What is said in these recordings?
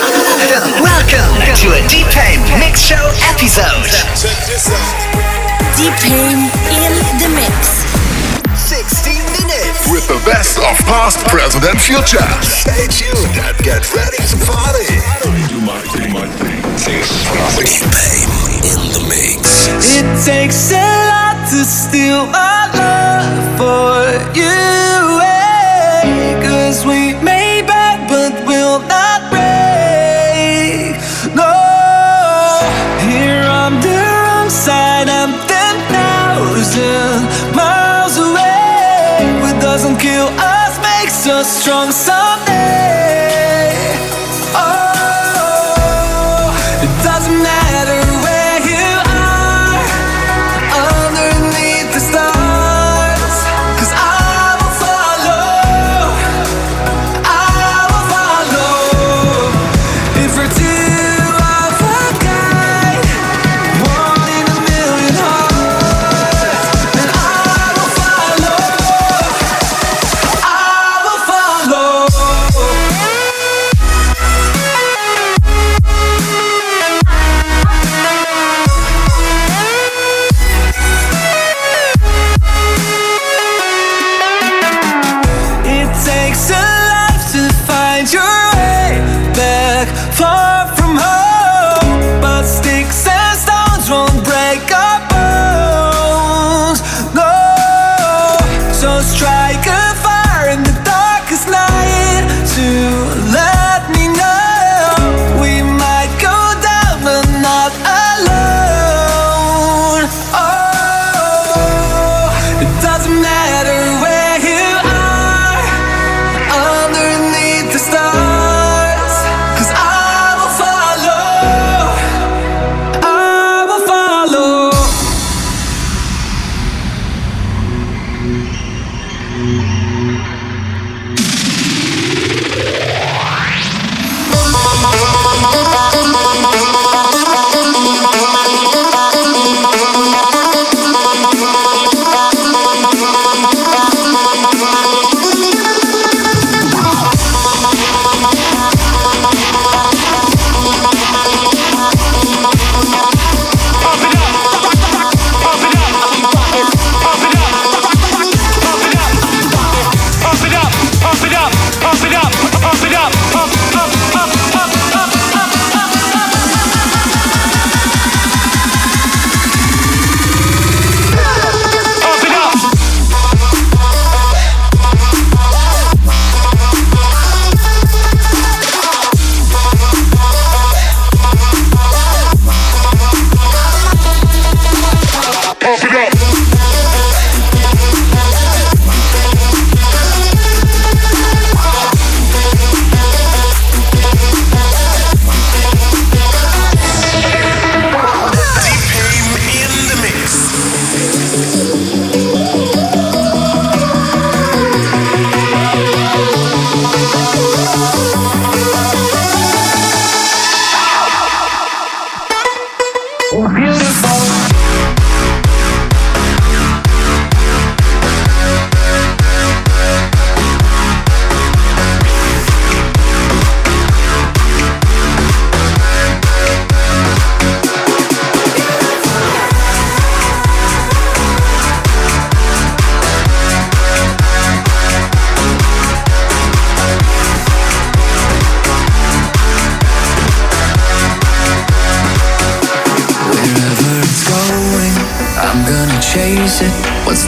Welcome to a Deepaim Mix Show episode. Deepaim in the mix. 60 minutes. with the best of past, present, and future. Stay tuned and get ready to party. Do my thing, my thing. Deep Pain in the mix. It takes a lot to steal my love for you. eh? Cause we makes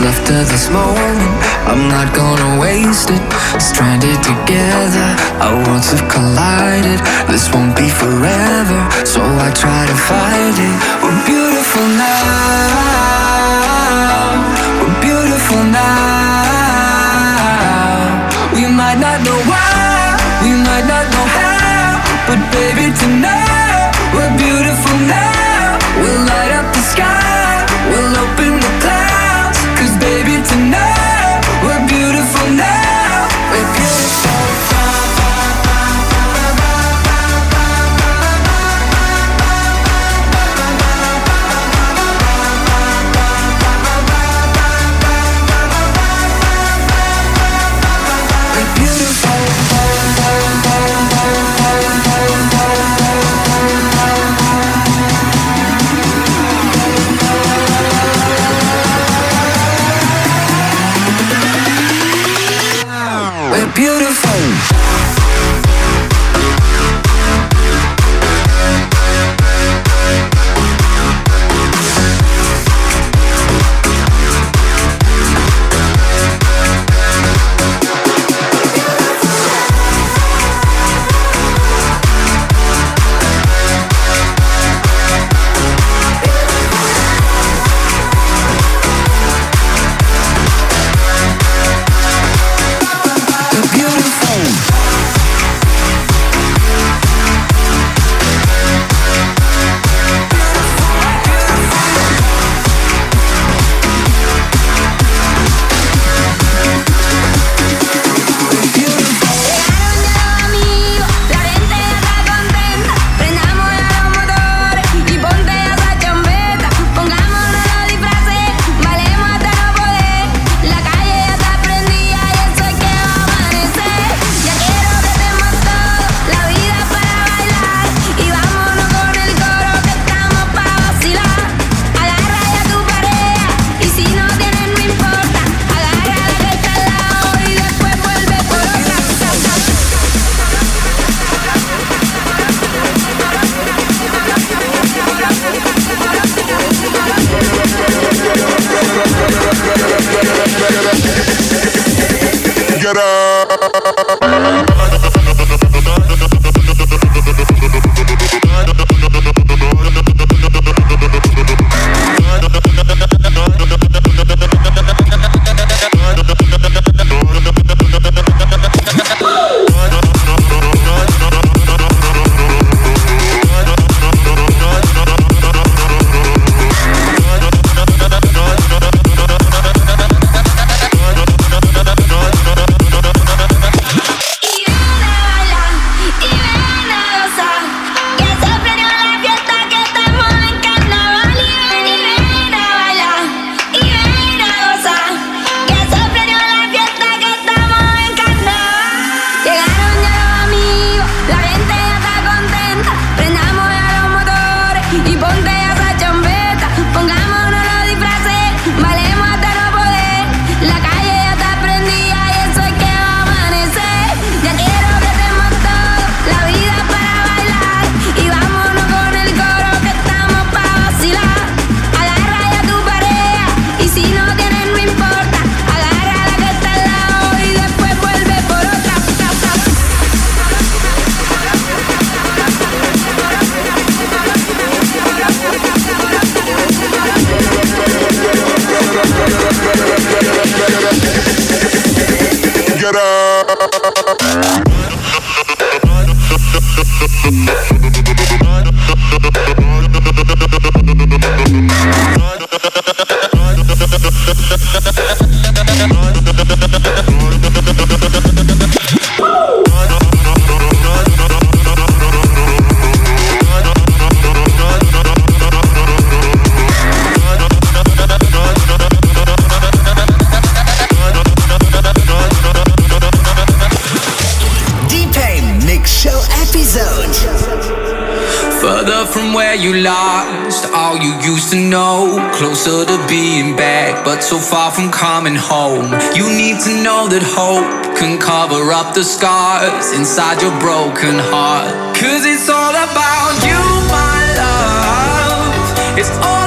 left of this moment, I'm not gonna waste it. Stranded together, our worlds have collided. This won't be forever, so I try to fight it. We're beautiful now. We're beautiful now. We might not know why, we might not know how, but baby, tonight closer to being back, but so far from coming home. You need to know that hope can cover up the scars inside your broken heart. Cause it's all about you, my love. It's all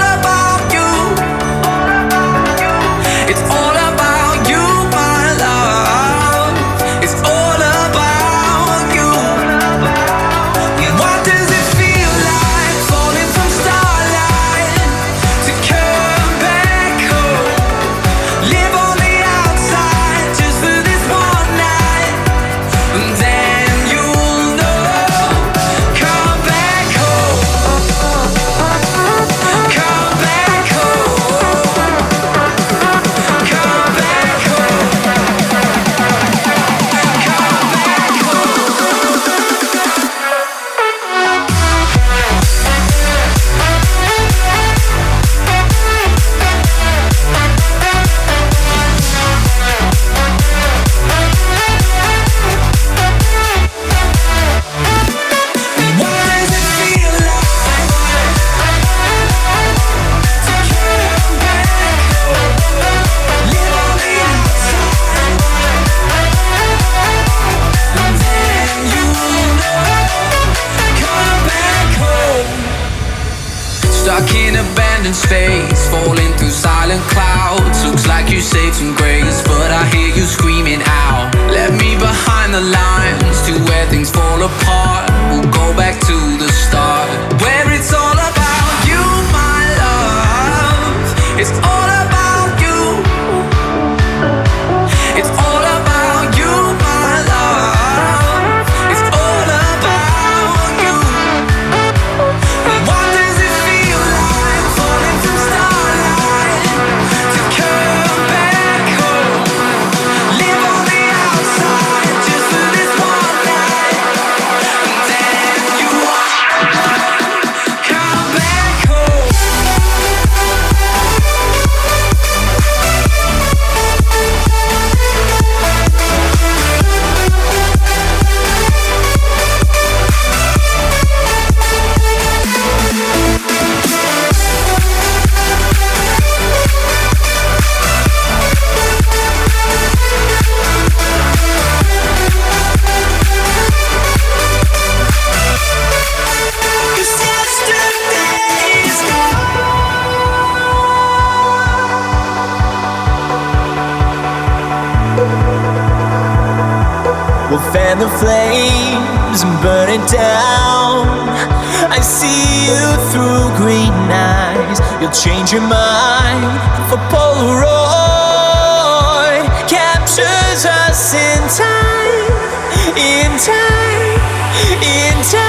the flames and burn it down. I see you through green eyes. You'll change your mind for Polaroid. Captures us in time, in time, in time.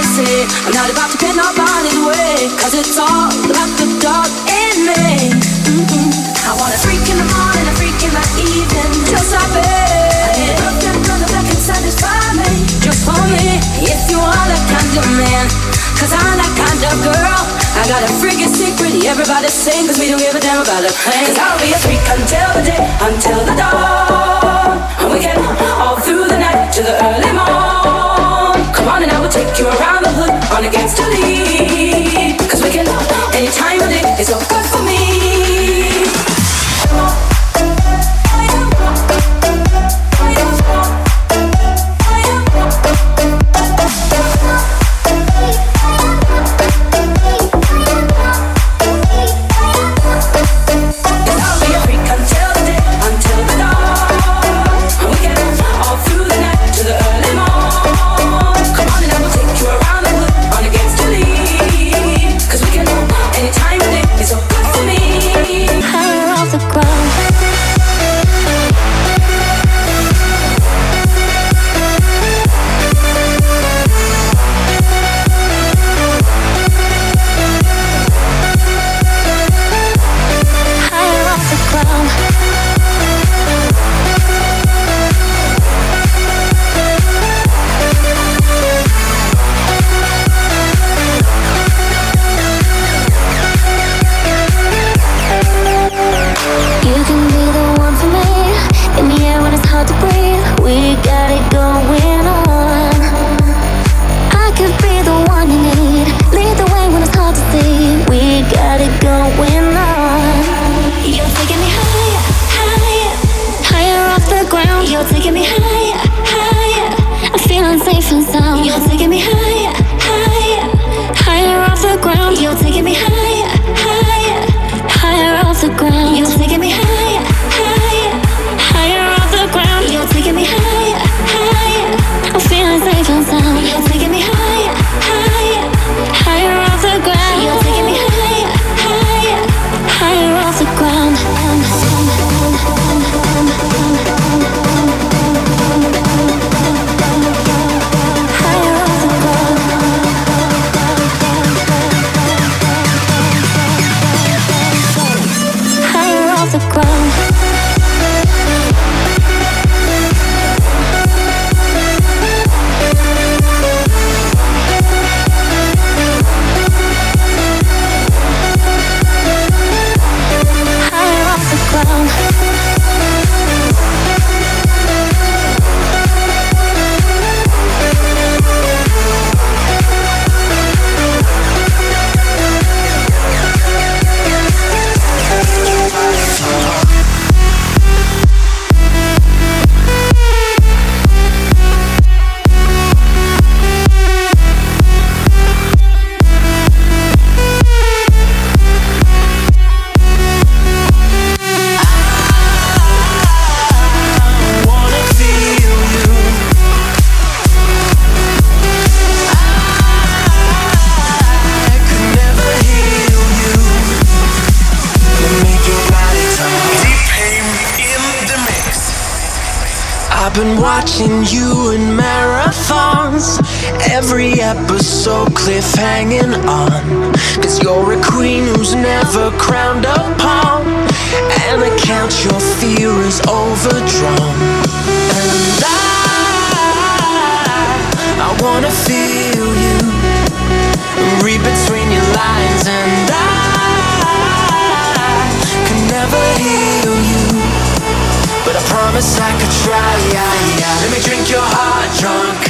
I'm not about to pin nobody's way. Cause it's all about the dog in me. Mm-mm. I want a freak in the morning, a freak in the evening. Just like it. I need a girlfriend, brother that can satisfy me. Just for me. If you are that kind of man. Cause I'm that kind of girl. I got a freaking secret, everybody sing, cause we don't give a damn about thing. Cause I'll be a freak until the day, until the dawn. And we can all through the night to the early morn. Take you around the hood on against the lead. Cause we can any time of day, it's so good for me. Ground. Me higher, never crowned upon. And I count your fear is overdrawn. And I, I wanna feel you. Read between your lines. And I can never heal you. But I promise I could try. Let me drink your heart drunk.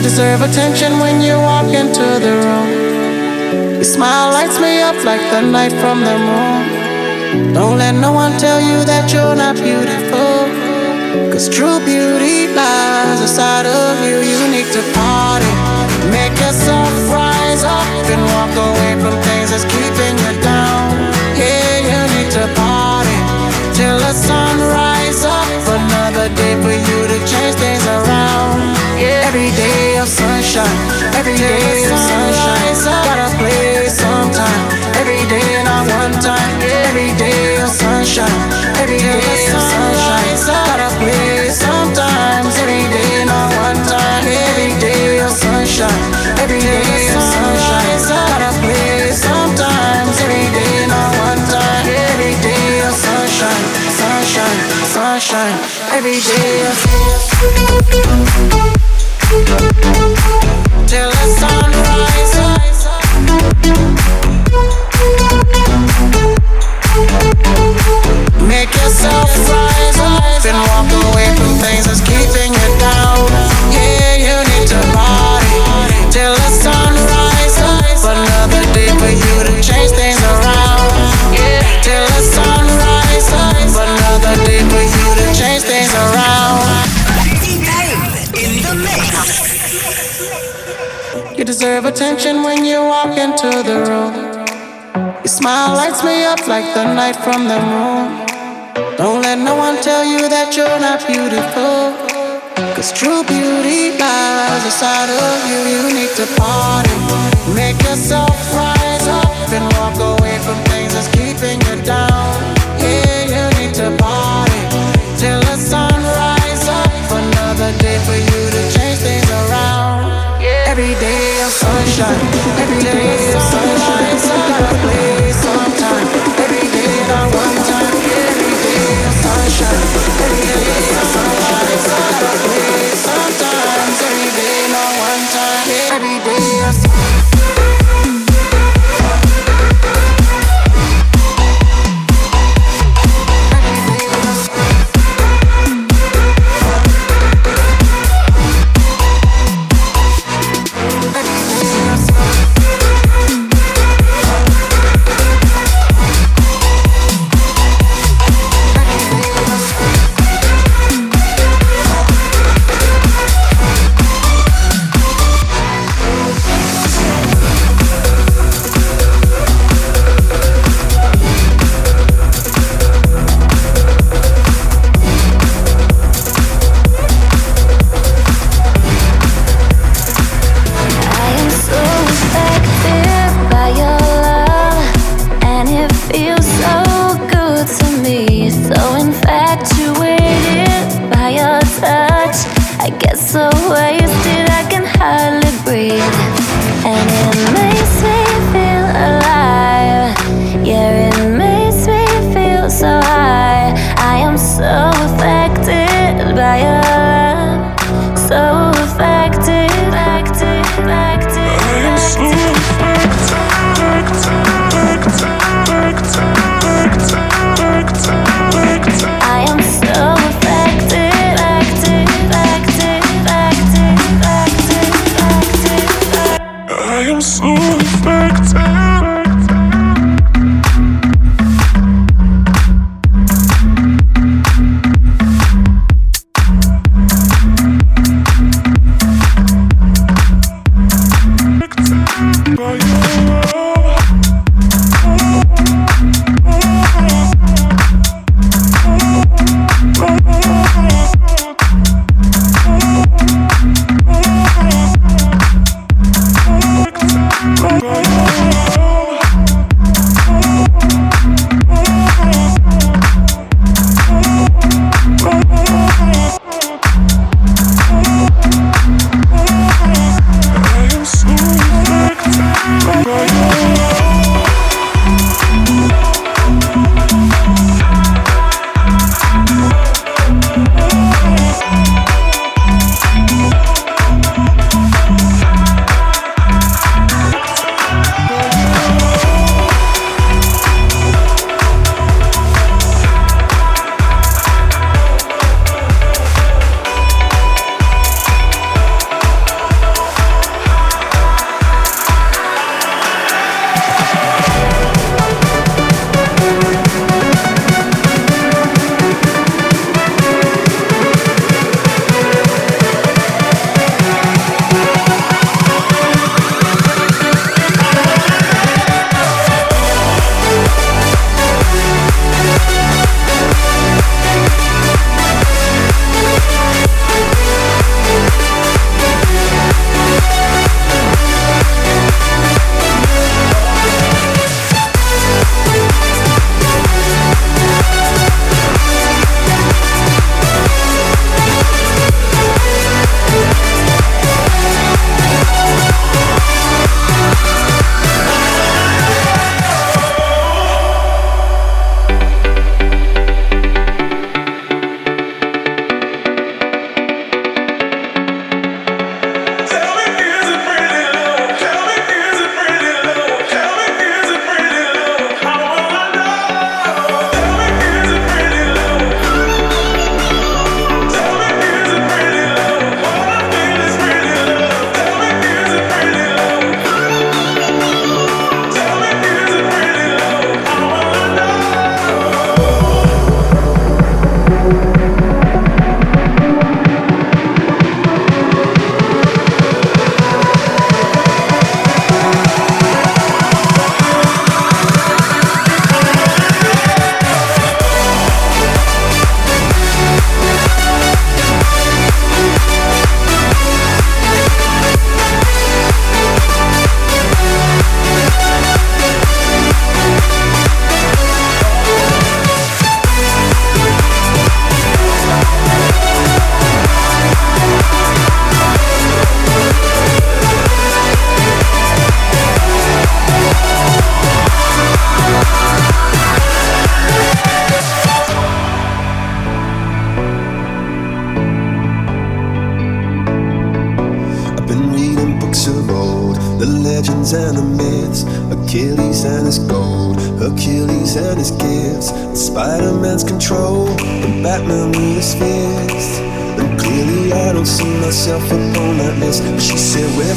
Deserve attention when you walk into the room. Your smile lights me up like the light from the moon. Don't let no one tell you that you're not beautiful. Cause true beauty lies inside of you. You need to party. Make yourself rise up and walk away from things that's keeping you down. Yeah, you need to party till the sun rise up. Another day for you to change things around. Yeah, every day of sunshine, every day of sunshine. Gotta play sometime. Every day, not one time. Every day of sunshine, every day of sunshine. Gotta play sometimes. Every day, not one time. Every day of sunshine, every day of sunshine. Gotta play sometimes. Every day, not one time. Every day of sunshine, sunshine, sunshine. Every day of till till the sun rises. Another day for you to change things around. Yeah, till the sun rises. Another day for you to change things around. You deserve attention when you walk into the room. Your smile lights me up like the night from the moon. That you're not beautiful. Cause true beauty lies inside of you. You need to party. Make yourself rise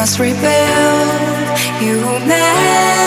Must rebuild You humanity.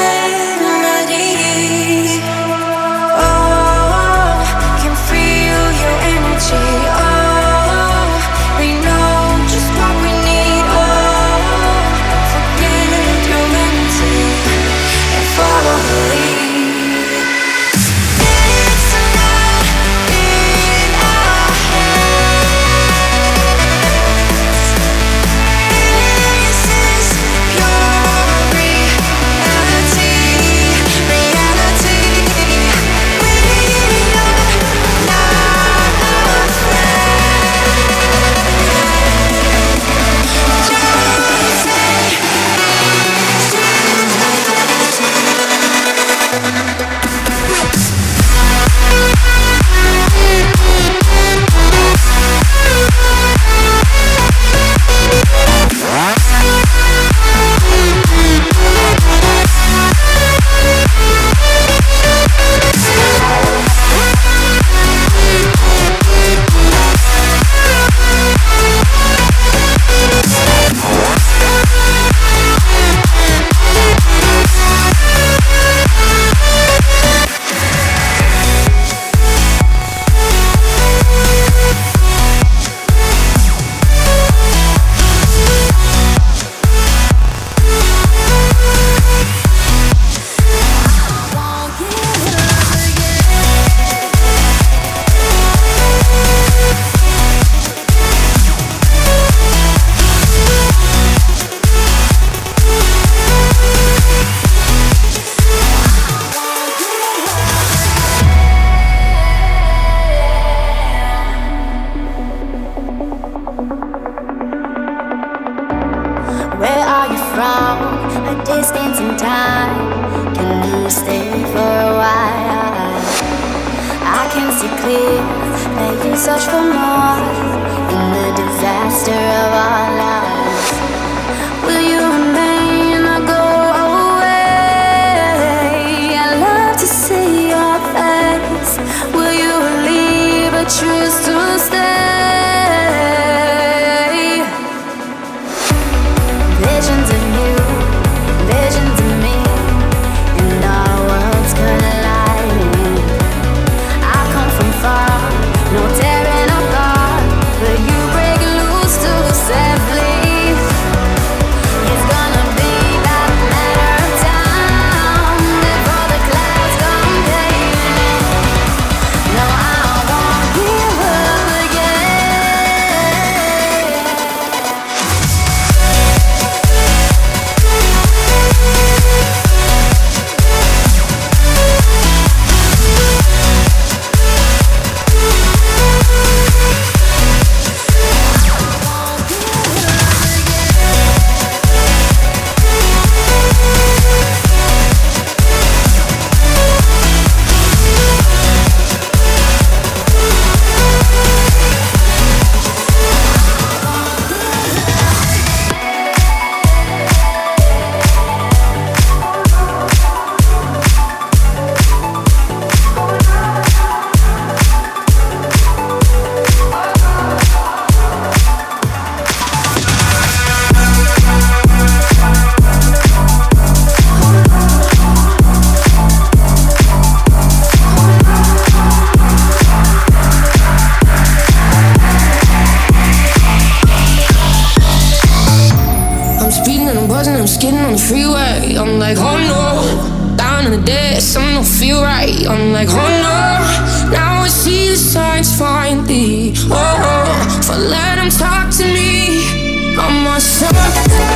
Make Maybe search for more. on the freeway. I'm like, oh no. Down in the ditch, I don't feel right. I'm like, oh no. Now I see the signs finally. Oh, oh. if let them talk to me, I must.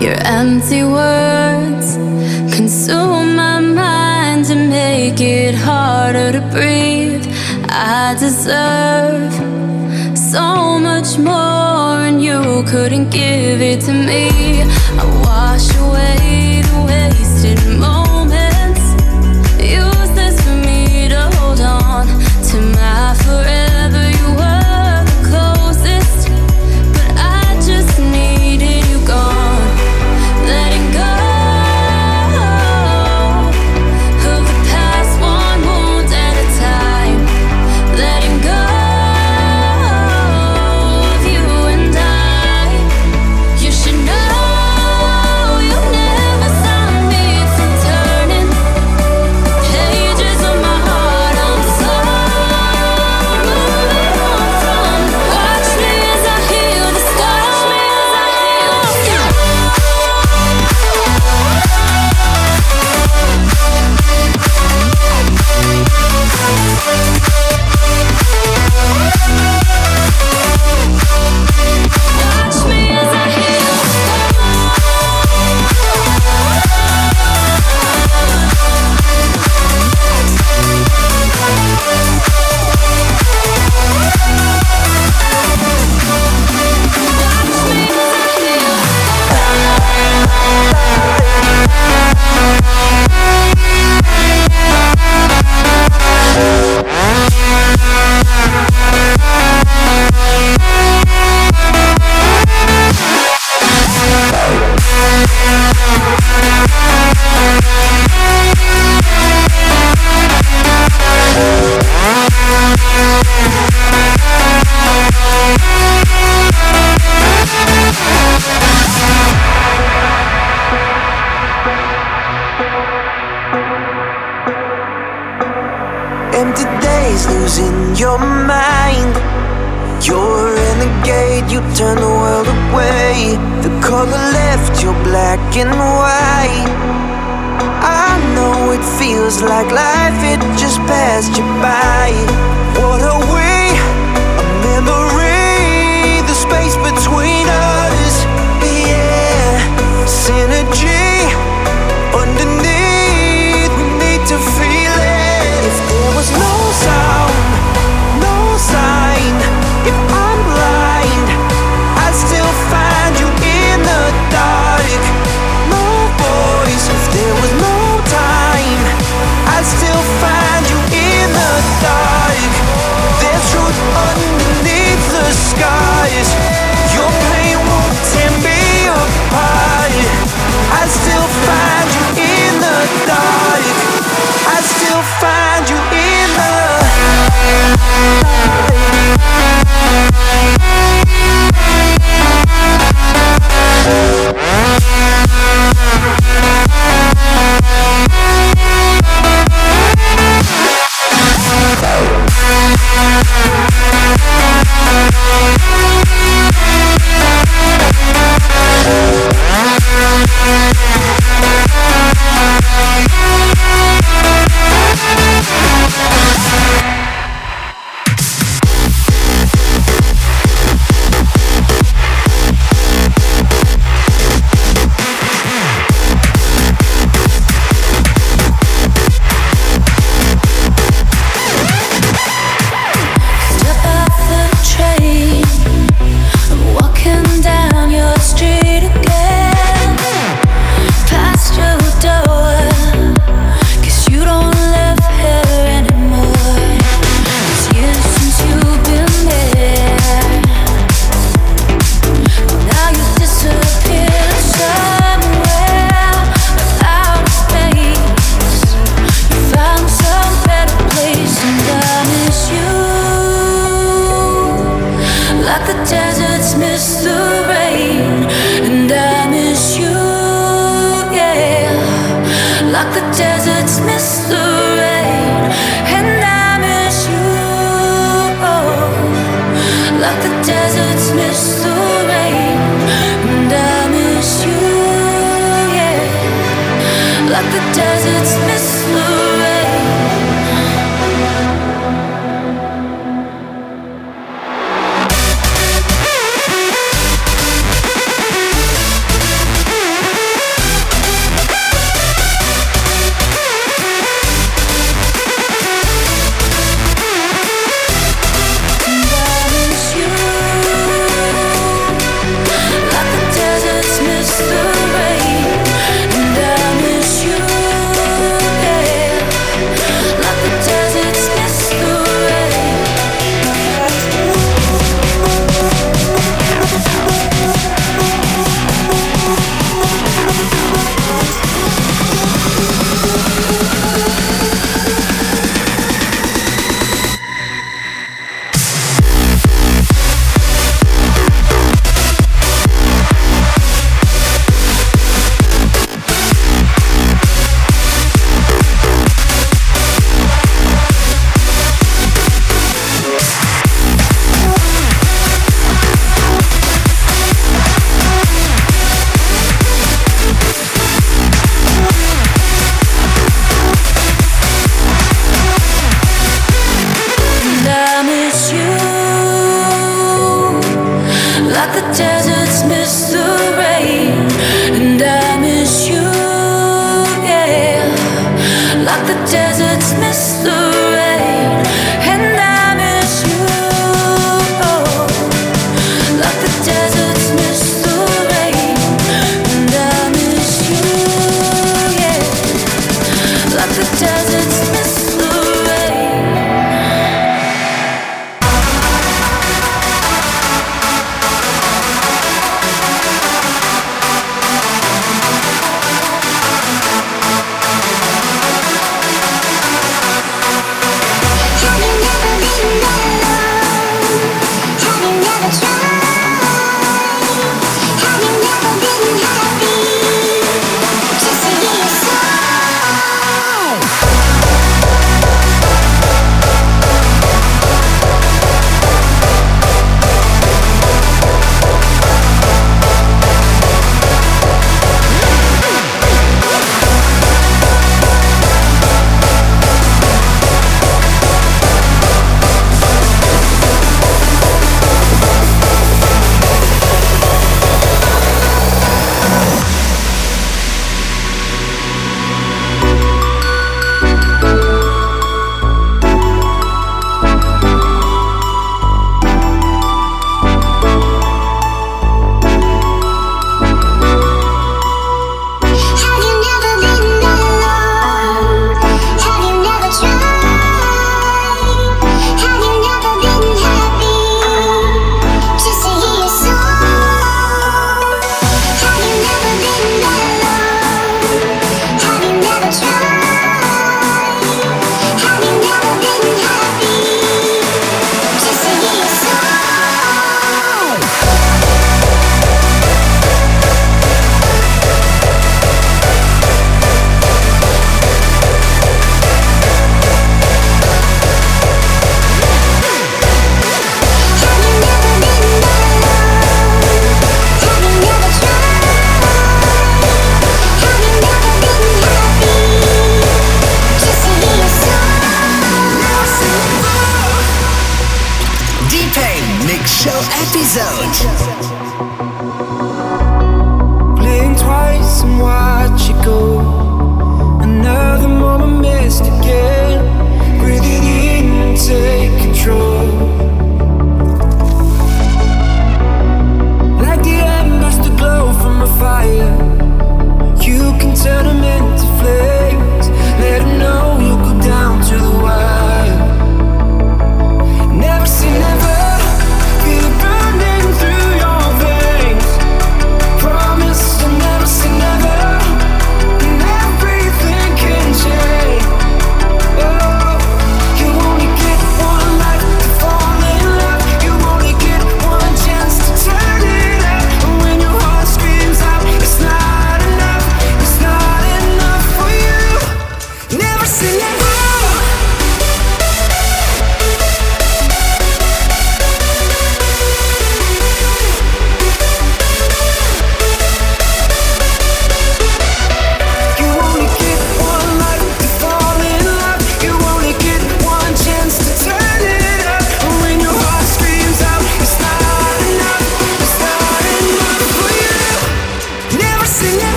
Your empty words consume my mind and make it harder to breathe. I deserve so much more, and you couldn't give it to me.